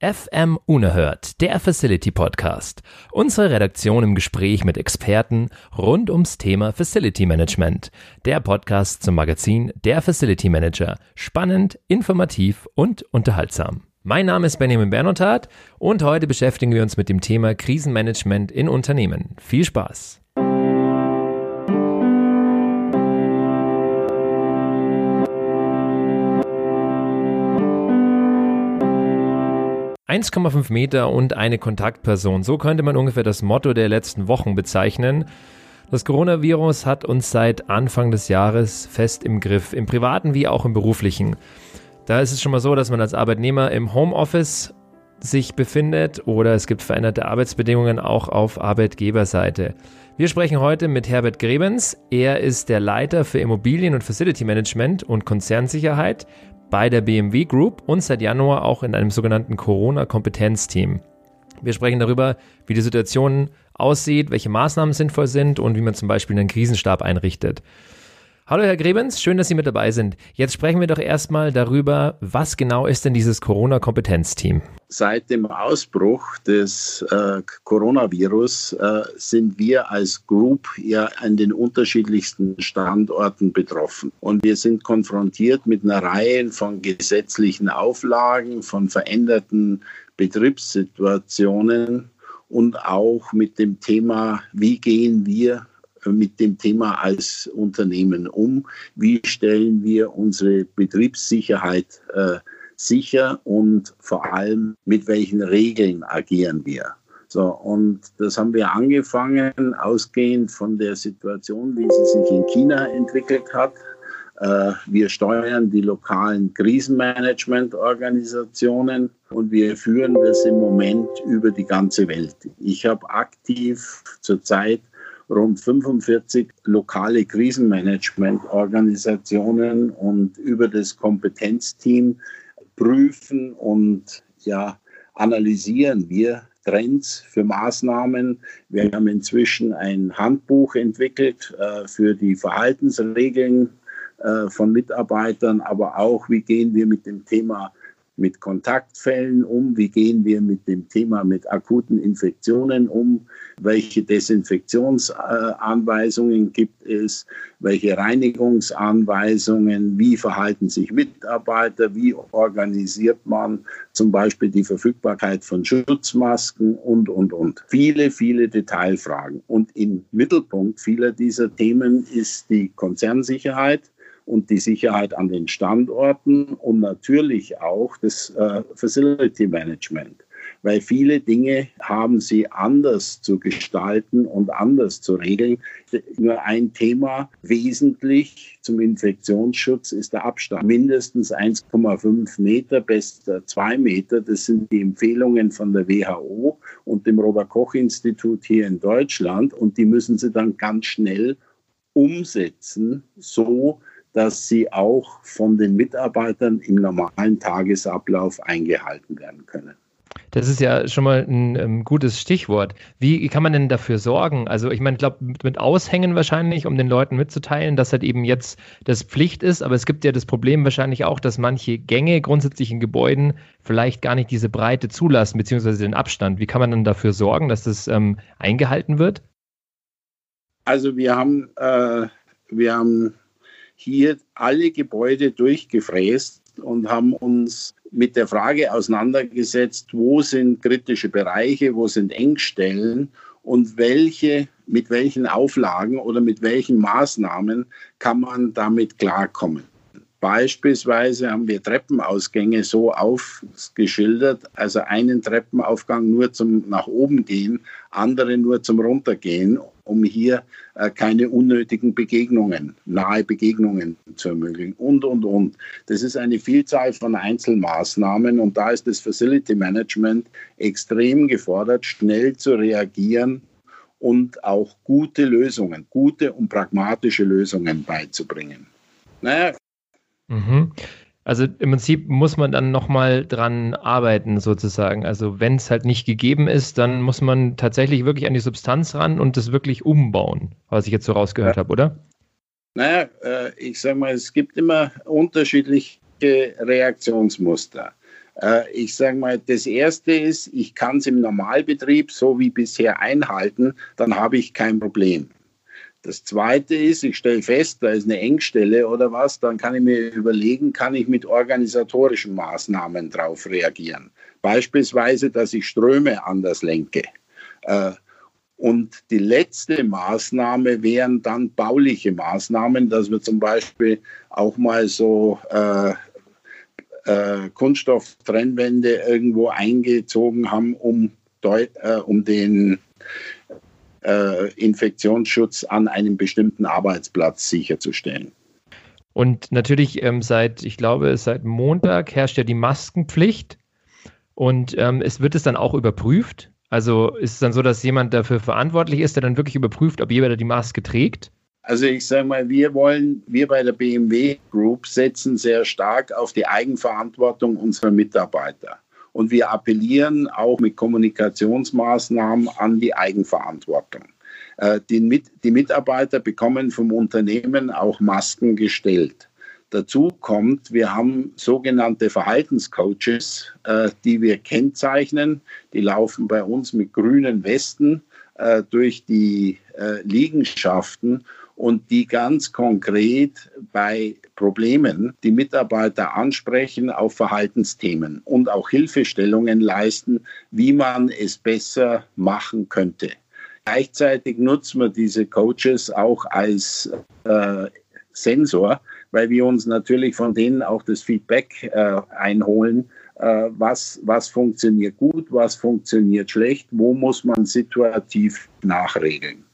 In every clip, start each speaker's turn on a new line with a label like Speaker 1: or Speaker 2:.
Speaker 1: FM Unerhört, der Facility Podcast. Unsere Redaktion im Gespräch mit Experten rund ums Thema Facility Management. Der Podcast zum Magazin Der Facility Manager. Spannend, informativ und unterhaltsam. Mein Name ist Benjamin Bernotat und heute beschäftigen wir uns mit dem Thema Krisenmanagement in Unternehmen. Viel Spaß! 1,5 Meter und eine Kontaktperson. So könnte man ungefähr das Motto der letzten Wochen bezeichnen. Das Coronavirus hat uns seit Anfang des Jahres fest im Griff, im privaten wie auch im beruflichen. Da ist es schon mal so, dass man als Arbeitnehmer im Homeoffice sich befindet oder es gibt veränderte Arbeitsbedingungen auch auf Arbeitgeberseite. Wir sprechen heute mit Herbert Grebens. Er ist der Leiter für Immobilien- und Facility Management und Konzernsicherheit bei der BMW Group und seit Januar auch in einem sogenannten Corona-Kompetenzteam. Wir sprechen darüber, wie die Situation aussieht, welche Maßnahmen sinnvoll sind und wie man zum Beispiel einen Krisenstab einrichtet. Hallo Herr Grebens, schön, dass Sie mit dabei sind. Jetzt sprechen wir doch erstmal darüber, was genau ist denn dieses Corona-Kompetenzteam?
Speaker 2: Seit dem Ausbruch des äh, Coronavirus äh, sind wir als Group ja an den unterschiedlichsten Standorten betroffen. Und wir sind konfrontiert mit einer Reihe von gesetzlichen Auflagen, von veränderten Betriebssituationen und auch mit dem Thema, wie gehen wir mit dem Thema als Unternehmen um? Wie stellen wir unsere Betriebssicherheit äh, sicher und vor allem mit welchen Regeln agieren wir? So, und das haben wir angefangen, ausgehend von der Situation, wie sie sich in China entwickelt hat. Äh, wir steuern die lokalen Krisenmanagement-Organisationen und wir führen das im Moment über die ganze Welt. Ich habe aktiv zurzeit rund 45 lokale Krisenmanagement-Organisationen und über das Kompetenzteam prüfen und ja, analysieren wir Trends für Maßnahmen. Wir haben inzwischen ein Handbuch entwickelt äh, für die Verhaltensregeln äh, von Mitarbeitern, aber auch, wie gehen wir mit dem Thema mit Kontaktfällen um? Wie gehen wir mit dem Thema mit akuten Infektionen um? Welche Desinfektionsanweisungen gibt es? Welche Reinigungsanweisungen? Wie verhalten sich Mitarbeiter? Wie organisiert man zum Beispiel die Verfügbarkeit von Schutzmasken und, und, und? Viele, viele Detailfragen. Und im Mittelpunkt vieler dieser Themen ist die Konzernsicherheit und die Sicherheit an den Standorten und natürlich auch das äh, Facility Management. Weil viele Dinge haben sie anders zu gestalten und anders zu regeln. Nur ein Thema wesentlich zum Infektionsschutz ist der Abstand. Mindestens 1,5 Meter, bester 2 Meter. Das sind die Empfehlungen von der WHO und dem Robert Koch Institut hier in Deutschland. Und die müssen sie dann ganz schnell umsetzen, so dass sie auch von den Mitarbeitern im normalen Tagesablauf eingehalten werden können.
Speaker 1: Das ist ja schon mal ein, ähm, gutes Stichwort. Wie kann man denn dafür sorgen? Also ich meine, ich glaube, mit, mit Aushängen wahrscheinlich, um den Leuten mitzuteilen, dass halt eben jetzt das Pflicht ist, aber es gibt ja das Problem wahrscheinlich auch, dass manche Gänge grundsätzlich in Gebäuden vielleicht gar nicht diese Breite zulassen, beziehungsweise den Abstand. Wie kann man dann dafür sorgen, dass das ähm, eingehalten wird?
Speaker 2: Also wir haben, äh, wir haben hier alle Gebäude durchgefräst und haben uns mit der Frage auseinandergesetzt, wo sind kritische Bereiche, wo sind Engstellen und welche, mit welchen Auflagen oder mit welchen Maßnahmen kann man damit klarkommen. Beispielsweise haben wir Treppenausgänge so aufgeschildert, also einen Treppenaufgang nur zum nach oben gehen, andere nur zum runtergehen, um hier äh, keine unnötigen Begegnungen, nahe Begegnungen zu ermöglichen und, und, und. Das ist eine Vielzahl von Einzelmaßnahmen und da ist das Facility Management extrem gefordert, schnell zu reagieren und auch gute Lösungen, gute und pragmatische Lösungen beizubringen.
Speaker 1: Naja, Mhm. Also im Prinzip muss man dann nochmal dran arbeiten, sozusagen. Also wenn es halt nicht gegeben ist, dann muss man tatsächlich wirklich an die Substanz ran und das wirklich umbauen, was ich jetzt so rausgehört ja. habe, oder?
Speaker 2: Naja, äh, ich sage mal, es gibt immer unterschiedliche Reaktionsmuster. Äh, ich sage mal, das Erste ist, ich kann es im Normalbetrieb so wie bisher einhalten, dann habe ich kein Problem. Das Zweite ist, ich stelle fest, da ist eine Engstelle oder was, dann kann ich mir überlegen, kann ich mit organisatorischen Maßnahmen darauf reagieren. Beispielsweise, dass ich Ströme anders lenke. Äh, und die letzte Maßnahme wären dann bauliche Maßnahmen, dass wir zum Beispiel auch mal so äh, äh, Kunststofftrennwände irgendwo eingezogen haben, um, äh, um den äh, Infektionsschutz an einem bestimmten Arbeitsplatz sicherzustellen.
Speaker 1: Und natürlich ähm, seit, ich glaube, seit Montag herrscht ja die Maskenpflicht. Und ähm, es wird es dann auch überprüft. Also ist es dann so, dass jemand dafür verantwortlich ist, der dann wirklich überprüft, ob jeder die Maske trägt?
Speaker 2: Also ich sage mal, wir wollen, wir bei der BMW Group setzen sehr stark auf die Eigenverantwortung unserer Mitarbeiter. Und wir appellieren auch mit Kommunikationsmaßnahmen an die Eigenverantwortung. Äh, die, die Mitarbeiter bekommen vom Unternehmen auch Masken gestellt. Dazu kommt, wir haben sogenannte Verhaltenscoaches, äh, die wir kennzeichnen. Die laufen bei uns mit grünen Westen äh, durch die Liegenschaften und die ganz konkret bei Problemen die Mitarbeiter ansprechen auf Verhaltensthemen und auch Hilfestellungen leisten, wie man es besser machen könnte. Gleichzeitig nutzen wir diese Coaches auch als äh, Sensor, weil wir uns natürlich von denen auch das Feedback äh, einholen, äh, was, was funktioniert gut, was funktioniert schlecht, wo muss man situativ nachregeln.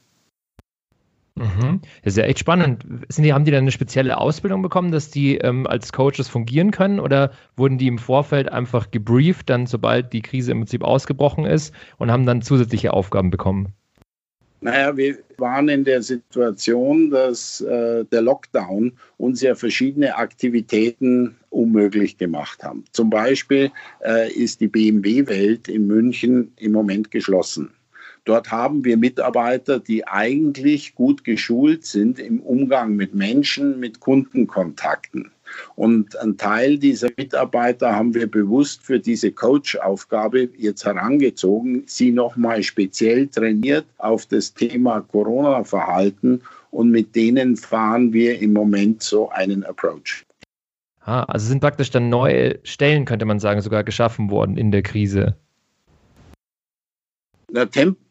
Speaker 1: Mhm. Das ist ja echt spannend. Die, haben die dann eine spezielle Ausbildung bekommen, dass die ähm, als Coaches fungieren können oder wurden die im Vorfeld einfach gebrieft, dann sobald die Krise im Prinzip ausgebrochen ist und haben dann zusätzliche Aufgaben bekommen?
Speaker 2: Naja, wir waren in der Situation, dass äh, der Lockdown uns ja verschiedene Aktivitäten unmöglich gemacht haben. Zum Beispiel äh, ist die BMW-Welt in München im Moment geschlossen. Dort haben wir Mitarbeiter, die eigentlich gut geschult sind im Umgang mit Menschen, mit Kundenkontakten. Und ein Teil dieser Mitarbeiter haben wir bewusst für diese Coach-Aufgabe jetzt herangezogen, sie nochmal speziell trainiert auf das Thema Corona-Verhalten und mit denen fahren wir im Moment so einen Approach.
Speaker 1: Ah, also sind praktisch dann neue Stellen, könnte man sagen, sogar geschaffen worden in der Krise.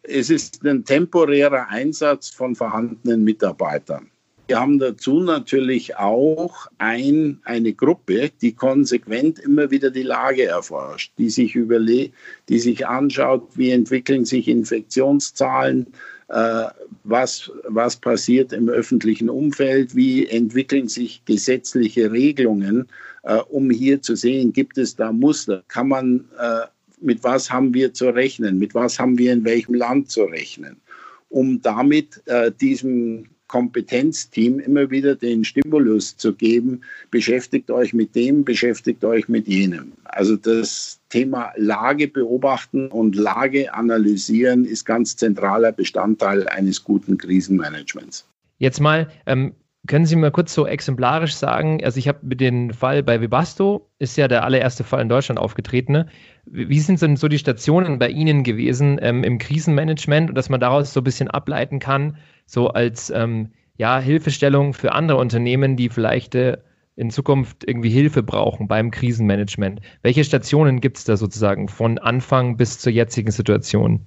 Speaker 2: Es ist ein temporärer Einsatz von vorhandenen Mitarbeitern. Wir haben dazu natürlich auch ein, eine Gruppe, die konsequent immer wieder die Lage erforscht, die sich überlegt, die sich anschaut, wie entwickeln sich Infektionszahlen, äh, was, was passiert im öffentlichen Umfeld, wie entwickeln sich gesetzliche Regelungen, äh, um hier zu sehen, gibt es da Muster, kann man, äh, mit was haben wir zu rechnen, mit was haben wir in welchem Land zu rechnen, um damit äh, diesem Kompetenzteam immer wieder den Stimulus zu geben, beschäftigt euch mit dem, beschäftigt euch mit jenem. Also das Thema Lage beobachten und Lage analysieren ist ganz zentraler Bestandteil eines guten Krisenmanagements.
Speaker 1: Jetzt mal, ähm, können Sie mal kurz so exemplarisch sagen, also ich habe mit dem Fall bei Webasto, ist ja der allererste Fall in Deutschland aufgetreten. Ne? Wie sind denn so die Stationen bei Ihnen gewesen ähm, im Krisenmanagement und dass man daraus so ein bisschen ableiten kann, so als ähm, ja, Hilfestellung für andere Unternehmen, die vielleicht äh, in Zukunft irgendwie Hilfe brauchen beim Krisenmanagement. Welche Stationen gibt es da sozusagen von Anfang bis zur jetzigen Situation?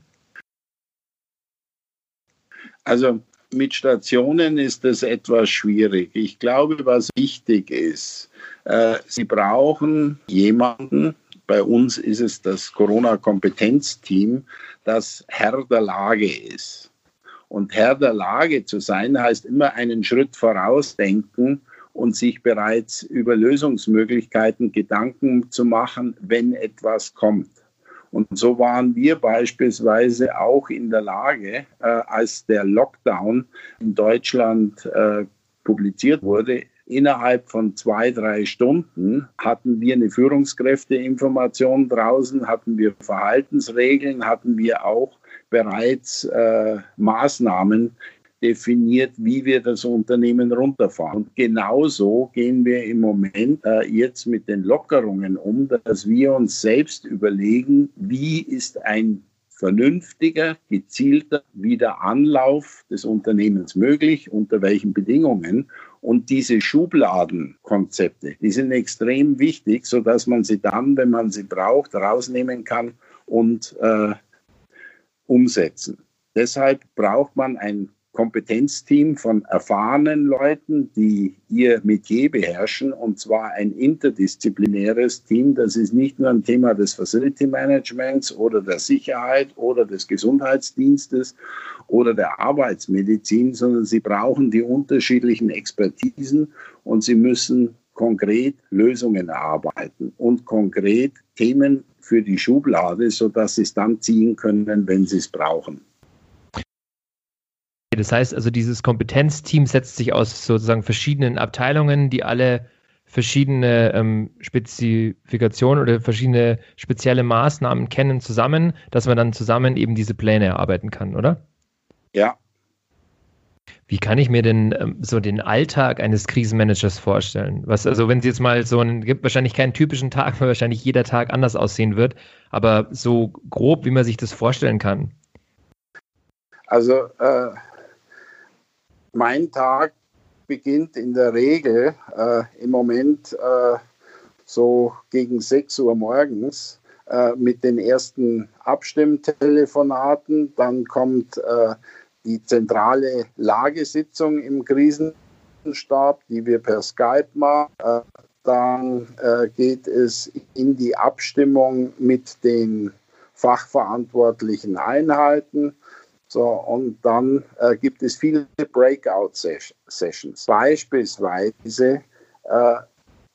Speaker 2: Also mit Stationen ist das etwas schwierig. Ich glaube, was wichtig ist, äh, Sie brauchen jemanden, bei uns ist es das Corona-Kompetenzteam, das Herr der Lage ist. Und Herr der Lage zu sein, heißt immer einen Schritt vorausdenken und sich bereits über Lösungsmöglichkeiten Gedanken zu machen, wenn etwas kommt. Und so waren wir beispielsweise auch in der Lage, äh, als der Lockdown in Deutschland äh, publiziert wurde, innerhalb von zwei, drei Stunden hatten wir eine Führungskräfteinformation draußen, hatten wir Verhaltensregeln, hatten wir auch bereits äh, Maßnahmen, definiert, wie wir das Unternehmen runterfahren. Und genauso gehen wir im Moment äh, jetzt mit den Lockerungen um, dass wir uns selbst überlegen, wie ist ein vernünftiger, gezielter Wiederanlauf des Unternehmens möglich, unter welchen Bedingungen. Und diese Schubladenkonzepte, die sind extrem wichtig, sodass man sie dann, wenn man sie braucht, rausnehmen kann und äh, umsetzen. Deshalb braucht man ein Kompetenzteam von erfahrenen Leuten, die ihr Metier beherrschen, und zwar ein interdisziplinäres Team. Das ist nicht nur ein Thema des Facility Managements oder der Sicherheit oder des Gesundheitsdienstes oder der Arbeitsmedizin, sondern sie brauchen die unterschiedlichen Expertisen und sie müssen konkret Lösungen erarbeiten und konkret Themen für die Schublade, sodass sie es dann ziehen können, wenn sie es brauchen.
Speaker 1: Das heißt also, dieses Kompetenzteam setzt sich aus sozusagen verschiedenen Abteilungen, die alle verschiedene ähm, Spezifikationen oder verschiedene spezielle Maßnahmen kennen, zusammen, dass man dann zusammen eben diese Pläne erarbeiten kann, oder?
Speaker 2: Ja.
Speaker 1: Wie kann ich mir denn ähm, so den Alltag eines Krisenmanagers vorstellen? Was, also wenn es jetzt mal so einen, gibt wahrscheinlich keinen typischen Tag, weil wahrscheinlich jeder Tag anders aussehen wird, aber so grob, wie man sich das vorstellen kann.
Speaker 2: Also äh, mein Tag beginnt in der Regel äh, im Moment äh, so gegen 6 Uhr morgens äh, mit den ersten Abstimmtelefonaten. Dann kommt äh, die zentrale Lagesitzung im Krisenstab, die wir per Skype machen. Äh, dann äh, geht es in die Abstimmung mit den fachverantwortlichen Einheiten. So, und dann äh, gibt es viele Breakout-Sessions. Beispielsweise äh,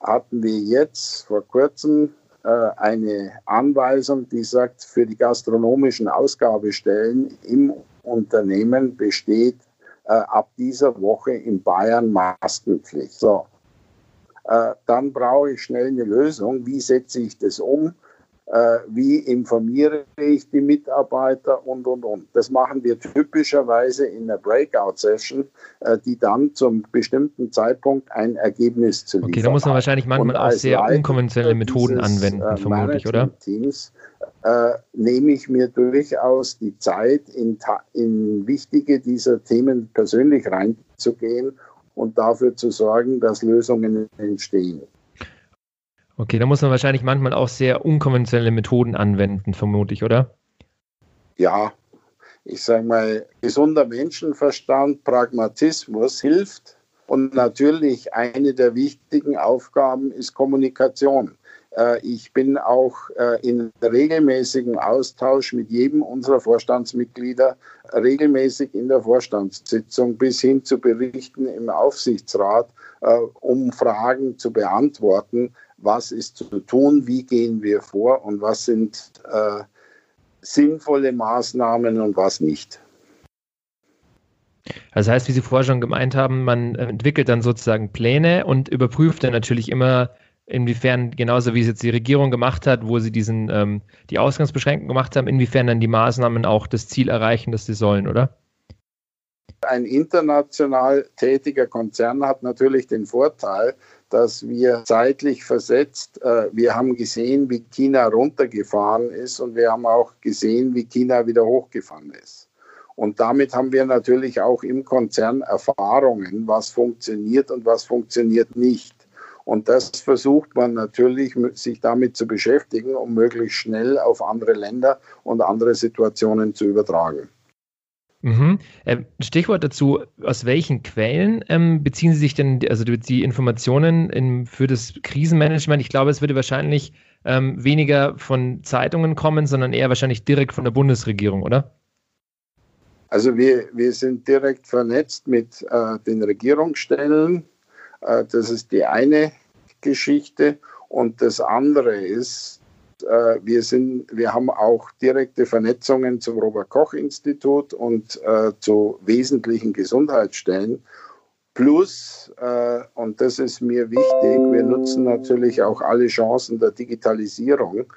Speaker 2: hatten wir jetzt vor kurzem äh, eine Anweisung, die sagt, für die gastronomischen Ausgabestellen im Unternehmen besteht äh, ab dieser Woche in Bayern Maskenpflicht. So, äh, dann brauche ich schnell eine Lösung. Wie setze ich das um? Äh, wie informiere ich die Mitarbeiter und, und, und. Das machen wir typischerweise in einer Breakout-Session, äh, die dann zum bestimmten Zeitpunkt ein Ergebnis zu liefern
Speaker 1: Okay, da muss man wahrscheinlich manchmal auch sehr unkonventionelle Methoden anwenden, äh, vermutlich, oder?
Speaker 2: Teams äh, nehme ich mir durchaus die Zeit, in, in wichtige dieser Themen persönlich reinzugehen und dafür zu sorgen, dass Lösungen entstehen.
Speaker 1: Okay, da muss man wahrscheinlich manchmal auch sehr unkonventionelle Methoden anwenden, vermutlich, oder?
Speaker 2: Ja, ich sage mal, gesunder Menschenverstand, Pragmatismus hilft. Und natürlich eine der wichtigen Aufgaben ist Kommunikation. Äh, ich bin auch äh, in regelmäßigem Austausch mit jedem unserer Vorstandsmitglieder, regelmäßig in der Vorstandssitzung bis hin zu Berichten im Aufsichtsrat, äh, um Fragen zu beantworten, was ist zu tun, wie gehen wir vor und was sind äh, sinnvolle Maßnahmen und was nicht.
Speaker 1: Das heißt, wie Sie vorher schon gemeint haben, man entwickelt dann sozusagen Pläne und überprüft dann natürlich immer, inwiefern, genauso wie es jetzt die Regierung gemacht hat, wo sie diesen, ähm, die Ausgangsbeschränkungen gemacht haben, inwiefern dann die Maßnahmen auch das Ziel erreichen, das sie sollen, oder?
Speaker 2: Ein international tätiger Konzern hat natürlich den Vorteil, dass wir zeitlich versetzt, äh, wir haben gesehen, wie China runtergefahren ist und wir haben auch gesehen, wie China wieder hochgefahren ist. Und damit haben wir natürlich auch im Konzern Erfahrungen, was funktioniert und was funktioniert nicht. Und das versucht man natürlich, sich damit zu beschäftigen, um möglichst schnell auf andere Länder und andere Situationen zu übertragen.
Speaker 1: Mhm. Äh, Stichwort dazu, aus welchen Quellen ähm, beziehen Sie sich denn also die Informationen in, für das Krisenmanagement? Ich glaube, es würde wahrscheinlich ähm, weniger von Zeitungen kommen, sondern eher wahrscheinlich direkt von der Bundesregierung, oder?
Speaker 2: Also wir, wir sind direkt vernetzt mit äh, den Regierungsstellen. Äh, das ist die eine Geschichte. Und das andere ist, äh, wir, sind, wir haben auch direkte Vernetzungen zum Robert-Koch-Institut und äh, zu wesentlichen Gesundheitsstellen. Plus, äh, und das ist mir wichtig, wir nutzen natürlich auch alle Chancen der Digitalisierung,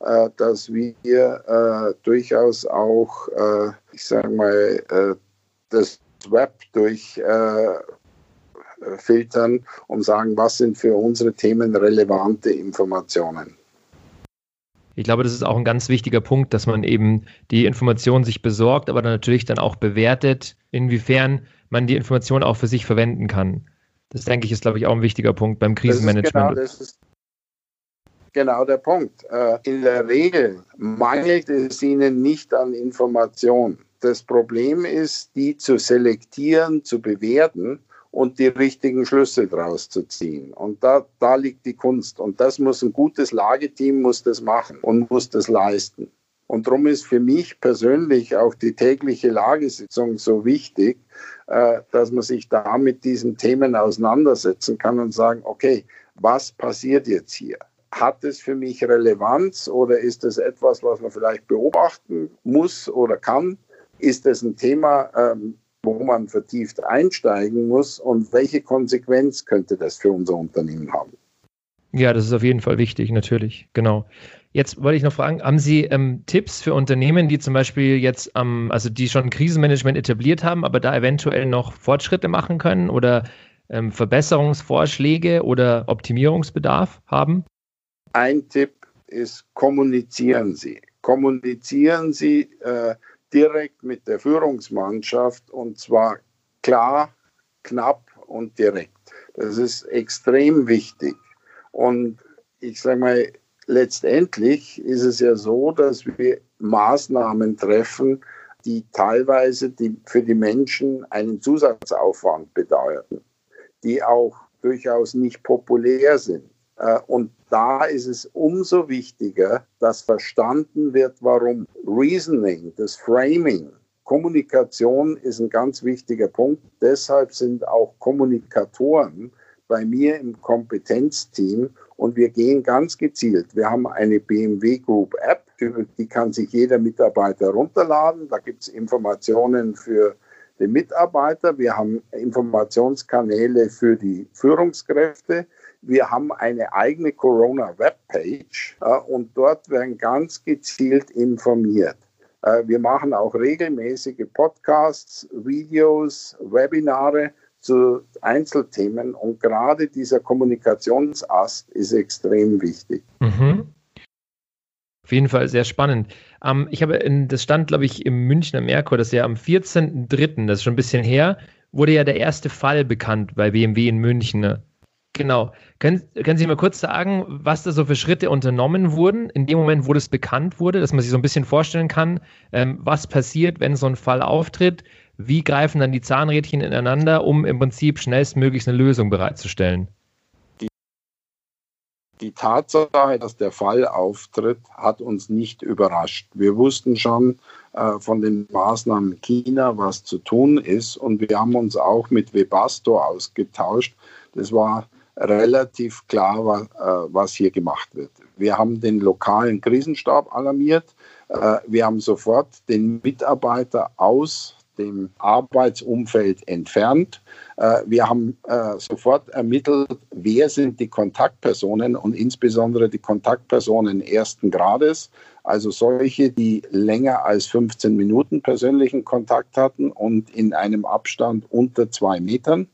Speaker 2: äh, dass wir äh, durchaus auch, äh, ich sage mal, das Web durchfiltern und sagen, was sind für unsere Themen relevante Informationen.
Speaker 1: Ich glaube, das ist auch ein ganz wichtiger Punkt, dass man eben die Information sich besorgt, aber dann natürlich dann auch bewertet, inwiefern man die Information auch für sich verwenden kann. Das denke ich ist, glaube ich, auch ein wichtiger Punkt beim Krisenmanagement.
Speaker 2: Das ist genau, das ist genau der Punkt. Äh, in der Regel mangelt es ihnen nicht an Information. Das Problem ist, die zu selektieren, zu bewerten und die richtigen Schlüsse daraus zu ziehen. Und da, da liegt die Kunst. Und das muss ein gutes Lageteam muss das machen und muss das leisten. Und darum ist für mich persönlich auch die tägliche Lagesitzung so wichtig, äh, dass man sich da mit diesen Themen auseinandersetzen kann und sagen, okay, was passiert jetzt hier? Hat es für mich Relevanz oder ist es etwas, was man vielleicht beobachten muss oder kann? Ist es ein Thema, ähm, wo man vertieft einsteigen muss und welche Konsequenz könnte das für unser Unternehmen haben?
Speaker 1: Ja, das ist auf jeden Fall wichtig, natürlich, genau. Jetzt wollte ich noch fragen, haben Sie ähm, Tipps für Unternehmen, die zum Beispiel jetzt, ähm, also die schon Krisenmanagement etabliert haben, aber da eventuell noch Fortschritte machen können oder ähm, Verbesserungsvorschläge oder Optimierungsbedarf haben?
Speaker 2: Ein Tipp ist, kommunizieren Sie. Kommunizieren Sie äh, direkt mit der Führungsmannschaft und zwar klar, knapp und direkt. Das ist extrem wichtig. Und ich sage mal, letztendlich ist es ja so, dass wir Maßnahmen treffen, die teilweise die, für die Menschen einen Zusatzaufwand bedeuten, die auch durchaus nicht populär sind. Äh, und da ist es umso wichtiger, dass verstanden wird, warum Reasoning, das Framing, Kommunikation ist ein ganz wichtiger Punkt. Deshalb sind auch Kommunikatoren bei mir im Kompetenzteam und wir gehen ganz gezielt. Wir haben eine BMW Group App, die kann sich jeder Mitarbeiter runterladen. Da gibt es Informationen für den Mitarbeiter. Wir haben Informationskanäle für die Führungskräfte. Wir haben eine eigene Corona-Webpage äh, und dort werden ganz gezielt informiert. Äh, wir machen auch regelmäßige Podcasts, Videos, Webinare zu Einzelthemen und gerade dieser Kommunikationsast ist extrem wichtig.
Speaker 1: Mhm. Auf jeden Fall sehr spannend. Ähm, ich habe, in, das stand, glaube ich, im Münchner Merkur, das ist ja am 14.03., das ist schon ein bisschen her, wurde ja der erste Fall bekannt bei BMW in München. Ne? Genau. Können, können Sie mal kurz sagen, was da so für Schritte unternommen wurden, in dem Moment, wo das bekannt wurde, dass man sich so ein bisschen vorstellen kann, ähm, was passiert, wenn so ein Fall auftritt? Wie greifen dann die Zahnrädchen ineinander, um im Prinzip schnellstmöglichst eine Lösung bereitzustellen?
Speaker 2: Die, die Tatsache, dass der Fall auftritt, hat uns nicht überrascht. Wir wussten schon äh, von den Maßnahmen in China, was zu tun ist, und wir haben uns auch mit Webasto ausgetauscht. Das war relativ klar, was, äh, was hier gemacht wird. Wir haben den lokalen Krisenstab alarmiert. Äh, wir haben sofort den Mitarbeiter aus dem Arbeitsumfeld entfernt. Äh, wir haben sofort ermittelt, wer sind die Kontaktpersonen und insbesondere die Kontaktpersonen ersten Grades, also solche, die länger als 15 Minuten persönlichen Kontakt hatten und in einem Abstand unter zwei Metern.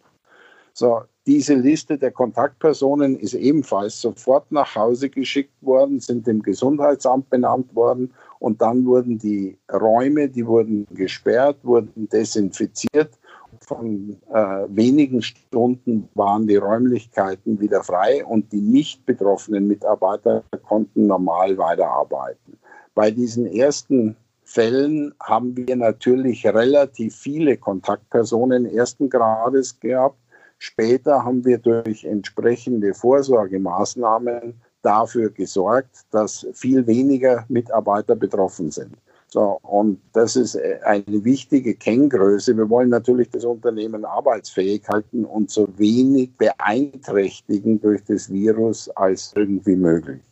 Speaker 2: So, diese Liste der Kontaktpersonen ist ebenfalls sofort nach Hause geschickt worden, sind dem Gesundheitsamt benannt worden und dann wurden die Räume, die wurden gesperrt, wurden desinfiziert. Von äh, wenigen Stunden waren die Räumlichkeiten wieder frei und die nicht betroffenen Mitarbeiter konnten normal weiterarbeiten. Bei diesen ersten Fällen haben wir natürlich relativ viele Kontaktpersonen ersten Grades gehabt Später haben wir durch entsprechende Vorsorgemaßnahmen dafür gesorgt, dass viel weniger Mitarbeiter betroffen sind. So, und das ist eine wichtige Kenngröße. Wir wollen natürlich das Unternehmen arbeitsfähig halten und so wenig beeinträchtigen durch das Virus als irgendwie möglich.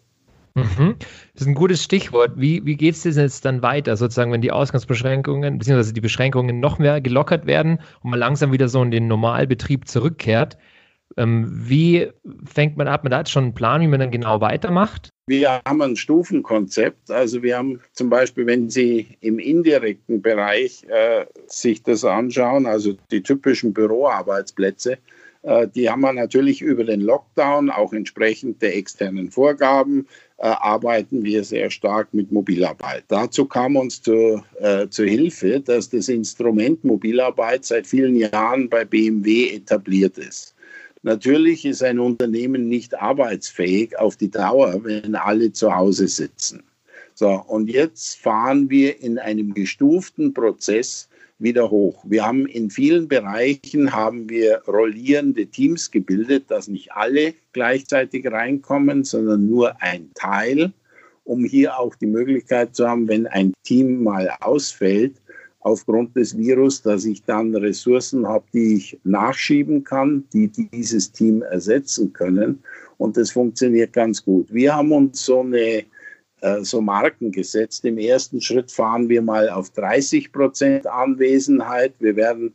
Speaker 1: Mhm. Das ist ein gutes Stichwort. Wie, wie geht es dir jetzt dann weiter, sozusagen, wenn die Ausgangsbeschränkungen bzw. die Beschränkungen noch mehr gelockert werden und man langsam wieder so in den Normalbetrieb zurückkehrt? Ähm, wie fängt man, hat man da jetzt schon einen Plan, wie man dann genau weitermacht?
Speaker 2: Wir haben ein Stufenkonzept. Also wir haben zum Beispiel, wenn Sie im indirekten Bereich äh, sich das anschauen, also die typischen Büroarbeitsplätze, die haben wir natürlich über den Lockdown, auch entsprechend der externen Vorgaben, äh, arbeiten wir sehr stark mit Mobilarbeit. Dazu kam uns zu, äh, zur Hilfe, dass das Instrument Mobilarbeit seit vielen Jahren bei BMW etabliert ist. Natürlich ist ein Unternehmen nicht arbeitsfähig auf die Dauer, wenn alle zu Hause sitzen. So, und jetzt fahren wir in einem gestuften Prozess wieder hoch. Wir haben in vielen Bereichen haben wir rollierende Teams gebildet, dass nicht alle gleichzeitig reinkommen, sondern nur ein Teil, um hier auch die Möglichkeit zu haben, wenn ein Team mal ausfällt, aufgrund des Virus, dass ich dann Ressourcen habe, die ich nachschieben kann, die dieses Team ersetzen können. Und das funktioniert ganz gut. Wir haben uns so eine so Marken gesetzt. Im ersten Schritt fahren wir mal auf 30 Prozent Anwesenheit. Wir werden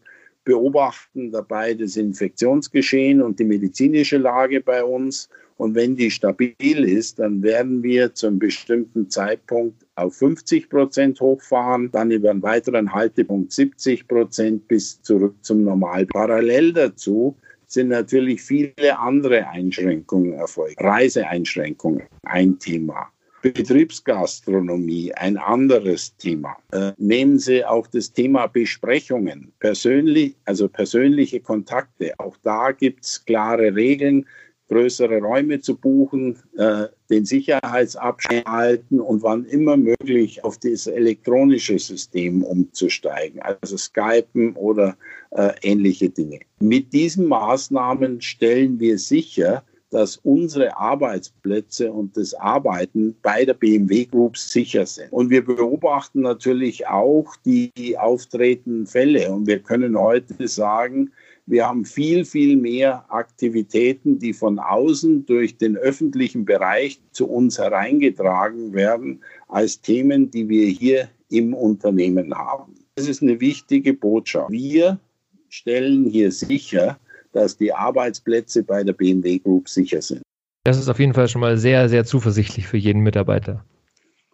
Speaker 2: beobachten dabei das Infektionsgeschehen und die medizinische Lage bei uns. Und wenn die stabil ist, dann werden wir zu einem bestimmten Zeitpunkt auf 50 Prozent hochfahren, dann über einen weiteren Haltepunkt 70 Prozent bis zurück zum Normal. Parallel dazu sind natürlich viele andere Einschränkungen erfolgt. Reiseeinschränkungen, ein Thema. Betriebsgastronomie, ein anderes Thema. Äh, nehmen Sie auch das Thema Besprechungen, persönlich, also persönliche Kontakte. Auch da gibt es klare Regeln, größere Räume zu buchen, äh, den Sicherheitsabstand halten und wann immer möglich auf das elektronische System umzusteigen, also Skypen oder äh, ähnliche Dinge. Mit diesen Maßnahmen stellen wir sicher, dass unsere Arbeitsplätze und das Arbeiten bei der BMW Group sicher sind. Und wir beobachten natürlich auch die auftretenden Fälle. Und wir können heute sagen, wir haben viel, viel mehr Aktivitäten, die von außen durch den öffentlichen Bereich zu uns hereingetragen werden, als Themen, die wir hier im Unternehmen haben. Das ist eine wichtige Botschaft. Wir stellen hier sicher, dass die Arbeitsplätze bei der BMW Group sicher sind.
Speaker 1: Das ist auf jeden Fall schon mal sehr, sehr zuversichtlich für jeden Mitarbeiter.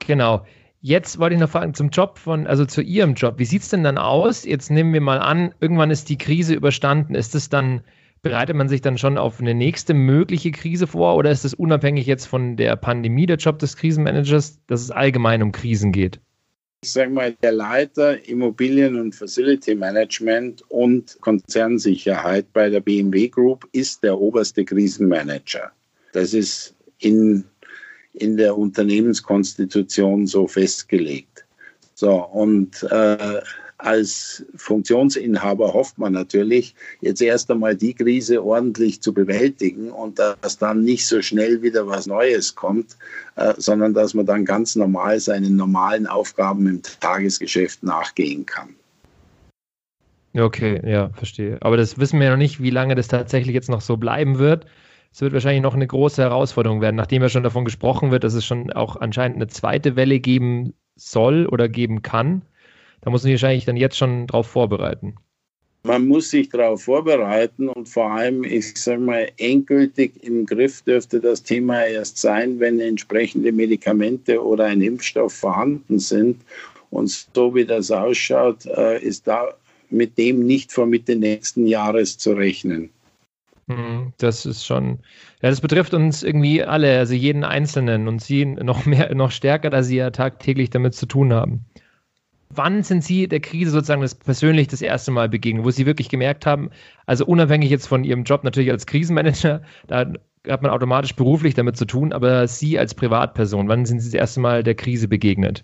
Speaker 1: Genau. Jetzt wollte ich noch fragen zum Job von, also zu Ihrem Job. Wie sieht es denn dann aus? Jetzt nehmen wir mal an, irgendwann ist die Krise überstanden. Ist es dann, bereitet man sich dann schon auf eine nächste mögliche Krise vor oder ist es unabhängig jetzt von der Pandemie der Job des Krisenmanagers, dass es allgemein um Krisen geht?
Speaker 2: Ich sage mal, der Leiter Immobilien- und Facility Management und Konzernsicherheit bei der BMW Group ist der oberste Krisenmanager. Das ist in, in der Unternehmenskonstitution so festgelegt. So, und äh, als Funktionsinhaber hofft man natürlich, jetzt erst einmal die Krise ordentlich zu bewältigen und dass dann nicht so schnell wieder was Neues kommt, äh, sondern dass man dann ganz normal seinen normalen Aufgaben im Tagesgeschäft nachgehen kann.
Speaker 1: Okay, ja, verstehe. Aber das wissen wir noch nicht, wie lange das tatsächlich jetzt noch so bleiben wird. Es wird wahrscheinlich noch eine große Herausforderung werden, nachdem ja schon davon gesprochen wird, dass es schon auch anscheinend eine zweite Welle geben soll oder geben kann. Da muss man sich wahrscheinlich dann jetzt schon drauf vorbereiten.
Speaker 2: Man muss sich darauf vorbereiten und vor allem, ich sage mal, endgültig im Griff dürfte das Thema erst sein, wenn entsprechende Medikamente oder ein Impfstoff vorhanden sind. Und so wie das ausschaut, äh, ist da mit dem nicht vor Mitte nächsten Jahres zu rechnen.
Speaker 1: Hm, das ist schon, ja, das betrifft uns irgendwie alle, also jeden Einzelnen und Sie noch mehr, noch stärker, da Sie ja tagtäglich damit zu tun haben wann sind Sie der Krise sozusagen das persönlich das erste Mal begegnet, wo Sie wirklich gemerkt haben, also unabhängig jetzt von Ihrem Job natürlich als Krisenmanager, da hat man automatisch beruflich damit zu tun, aber Sie als Privatperson, wann sind Sie das erste Mal der Krise begegnet?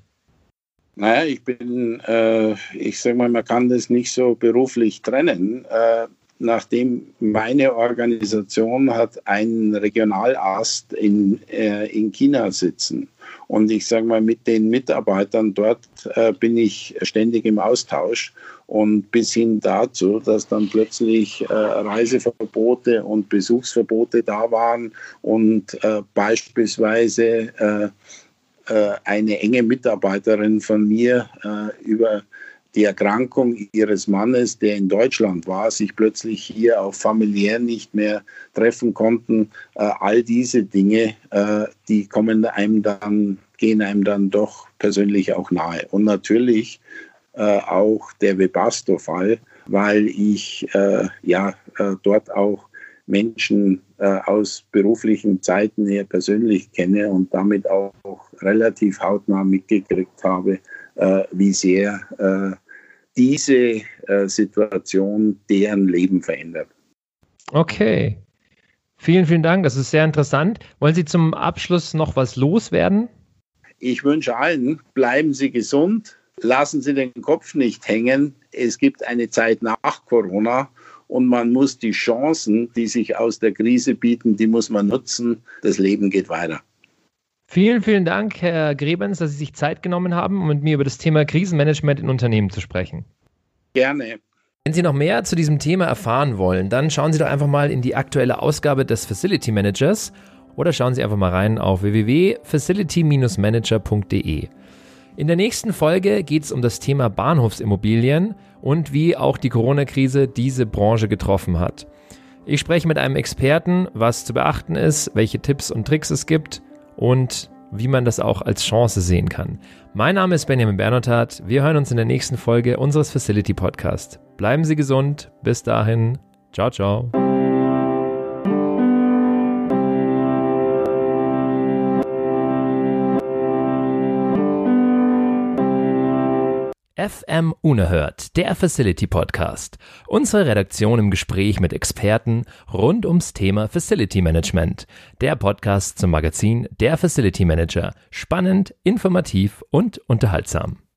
Speaker 2: Naja, ich bin, äh, ich sage mal, man kann das nicht so beruflich trennen. Äh, nachdem meine Organisation hat einen Regionalast in, äh, in China sitzen. Und ich sage mal, mit den Mitarbeitern dort äh, bin ich ständig im Austausch. Und bis hin dazu, dass dann plötzlich äh, Reiseverbote und Besuchsverbote da waren und äh, beispielsweise äh, äh, eine enge Mitarbeiterin von mir über die Erkrankung ihres Mannes, der in Deutschland war, sich plötzlich hier auch familiär nicht mehr treffen konnten. Äh, all diese Dinge, äh, die kommen einem dann, gehen einem dann doch persönlich auch nahe. Und natürlich äh, auch der Webasto-Fall, weil ich äh, ja äh, dort auch Menschen äh, aus beruflichen Zeiten her persönlich kenne und damit auch relativ hautnah mitgekriegt habe, wie sehr äh, diese äh, Situation deren Leben verändert.
Speaker 1: Okay. Vielen, vielen Dank. Das ist sehr interessant. Wollen Sie zum Abschluss noch was loswerden?
Speaker 2: Ich wünsche allen, bleiben Sie gesund, lassen Sie den Kopf nicht hängen. Es gibt eine Zeit nach Corona und man muss die Chancen, die sich aus der Krise bieten, die muss man nutzen. Das Leben geht weiter.
Speaker 1: Vielen, vielen Dank, Herr Grebens, dass Sie sich Zeit genommen haben, um mit mir über das Thema Krisenmanagement in Unternehmen zu sprechen.
Speaker 2: Gerne.
Speaker 1: Wenn Sie noch mehr zu diesem Thema erfahren wollen, dann schauen Sie doch einfach mal in die aktuelle Ausgabe des Facility Managers oder schauen Sie einfach mal rein auf www.facility-manager.de. In der nächsten Folge geht es um das Thema Bahnhofsimmobilien und wie auch die Corona-Krise diese Branche getroffen hat. Ich spreche mit einem Experten, was zu beachten ist, welche Tipps und Tricks es gibt und wie man das auch als Chance sehen kann. Mein Name ist Benjamin Bernhardt. Wir hören uns in der nächsten Folge unseres Facility Podcast. Bleiben Sie gesund. Bis dahin. Ciao, ciao. FM Unerhört, der Facility Podcast. Unsere Redaktion im Gespräch mit Experten rund ums Thema Facility Management. Der Podcast zum Magazin Der Facility Manager. Spannend, informativ und unterhaltsam.